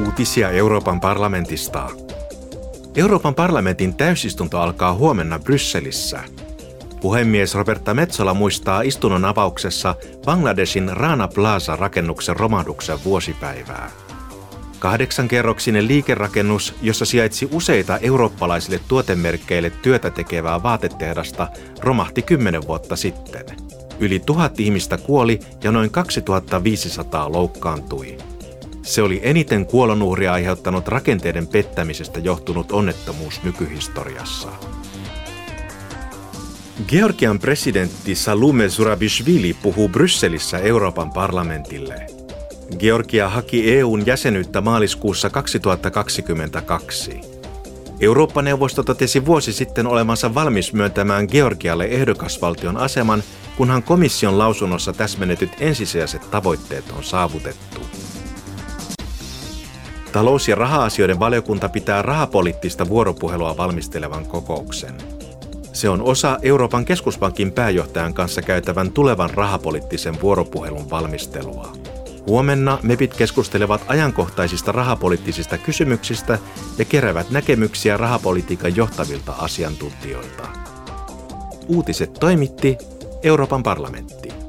Uutisia Euroopan parlamentista. Euroopan parlamentin täysistunto alkaa huomenna Brysselissä. Puhemies Roberta Metsola muistaa istunnon avauksessa Bangladesin Rana Plaza-rakennuksen romahduksen vuosipäivää. Kahdeksankerroksinen liikerakennus, jossa sijaitsi useita eurooppalaisille tuotemerkkeille työtä tekevää vaatetehdasta, romahti kymmenen vuotta sitten. Yli tuhat ihmistä kuoli ja noin 2500 loukkaantui. Se oli eniten kuolonuhria aiheuttanut rakenteiden pettämisestä johtunut onnettomuus nykyhistoriassa. Georgian presidentti Salume Zurabishvili puhuu Brysselissä Euroopan parlamentille. Georgia haki EUn jäsenyyttä maaliskuussa 2022. Eurooppa-neuvosto totesi vuosi sitten olevansa valmis myöntämään Georgialle ehdokasvaltion aseman, kunhan komission lausunnossa täsmennetyt ensisijaiset tavoitteet on saavutettu. Talous- ja raha-asioiden valiokunta pitää rahapoliittista vuoropuhelua valmistelevan kokouksen. Se on osa Euroopan keskuspankin pääjohtajan kanssa käytävän tulevan rahapoliittisen vuoropuhelun valmistelua. Huomenna MEPit keskustelevat ajankohtaisista rahapoliittisista kysymyksistä ja keräävät näkemyksiä rahapolitiikan johtavilta asiantuntijoilta. Uutiset toimitti Euroopan parlamentti.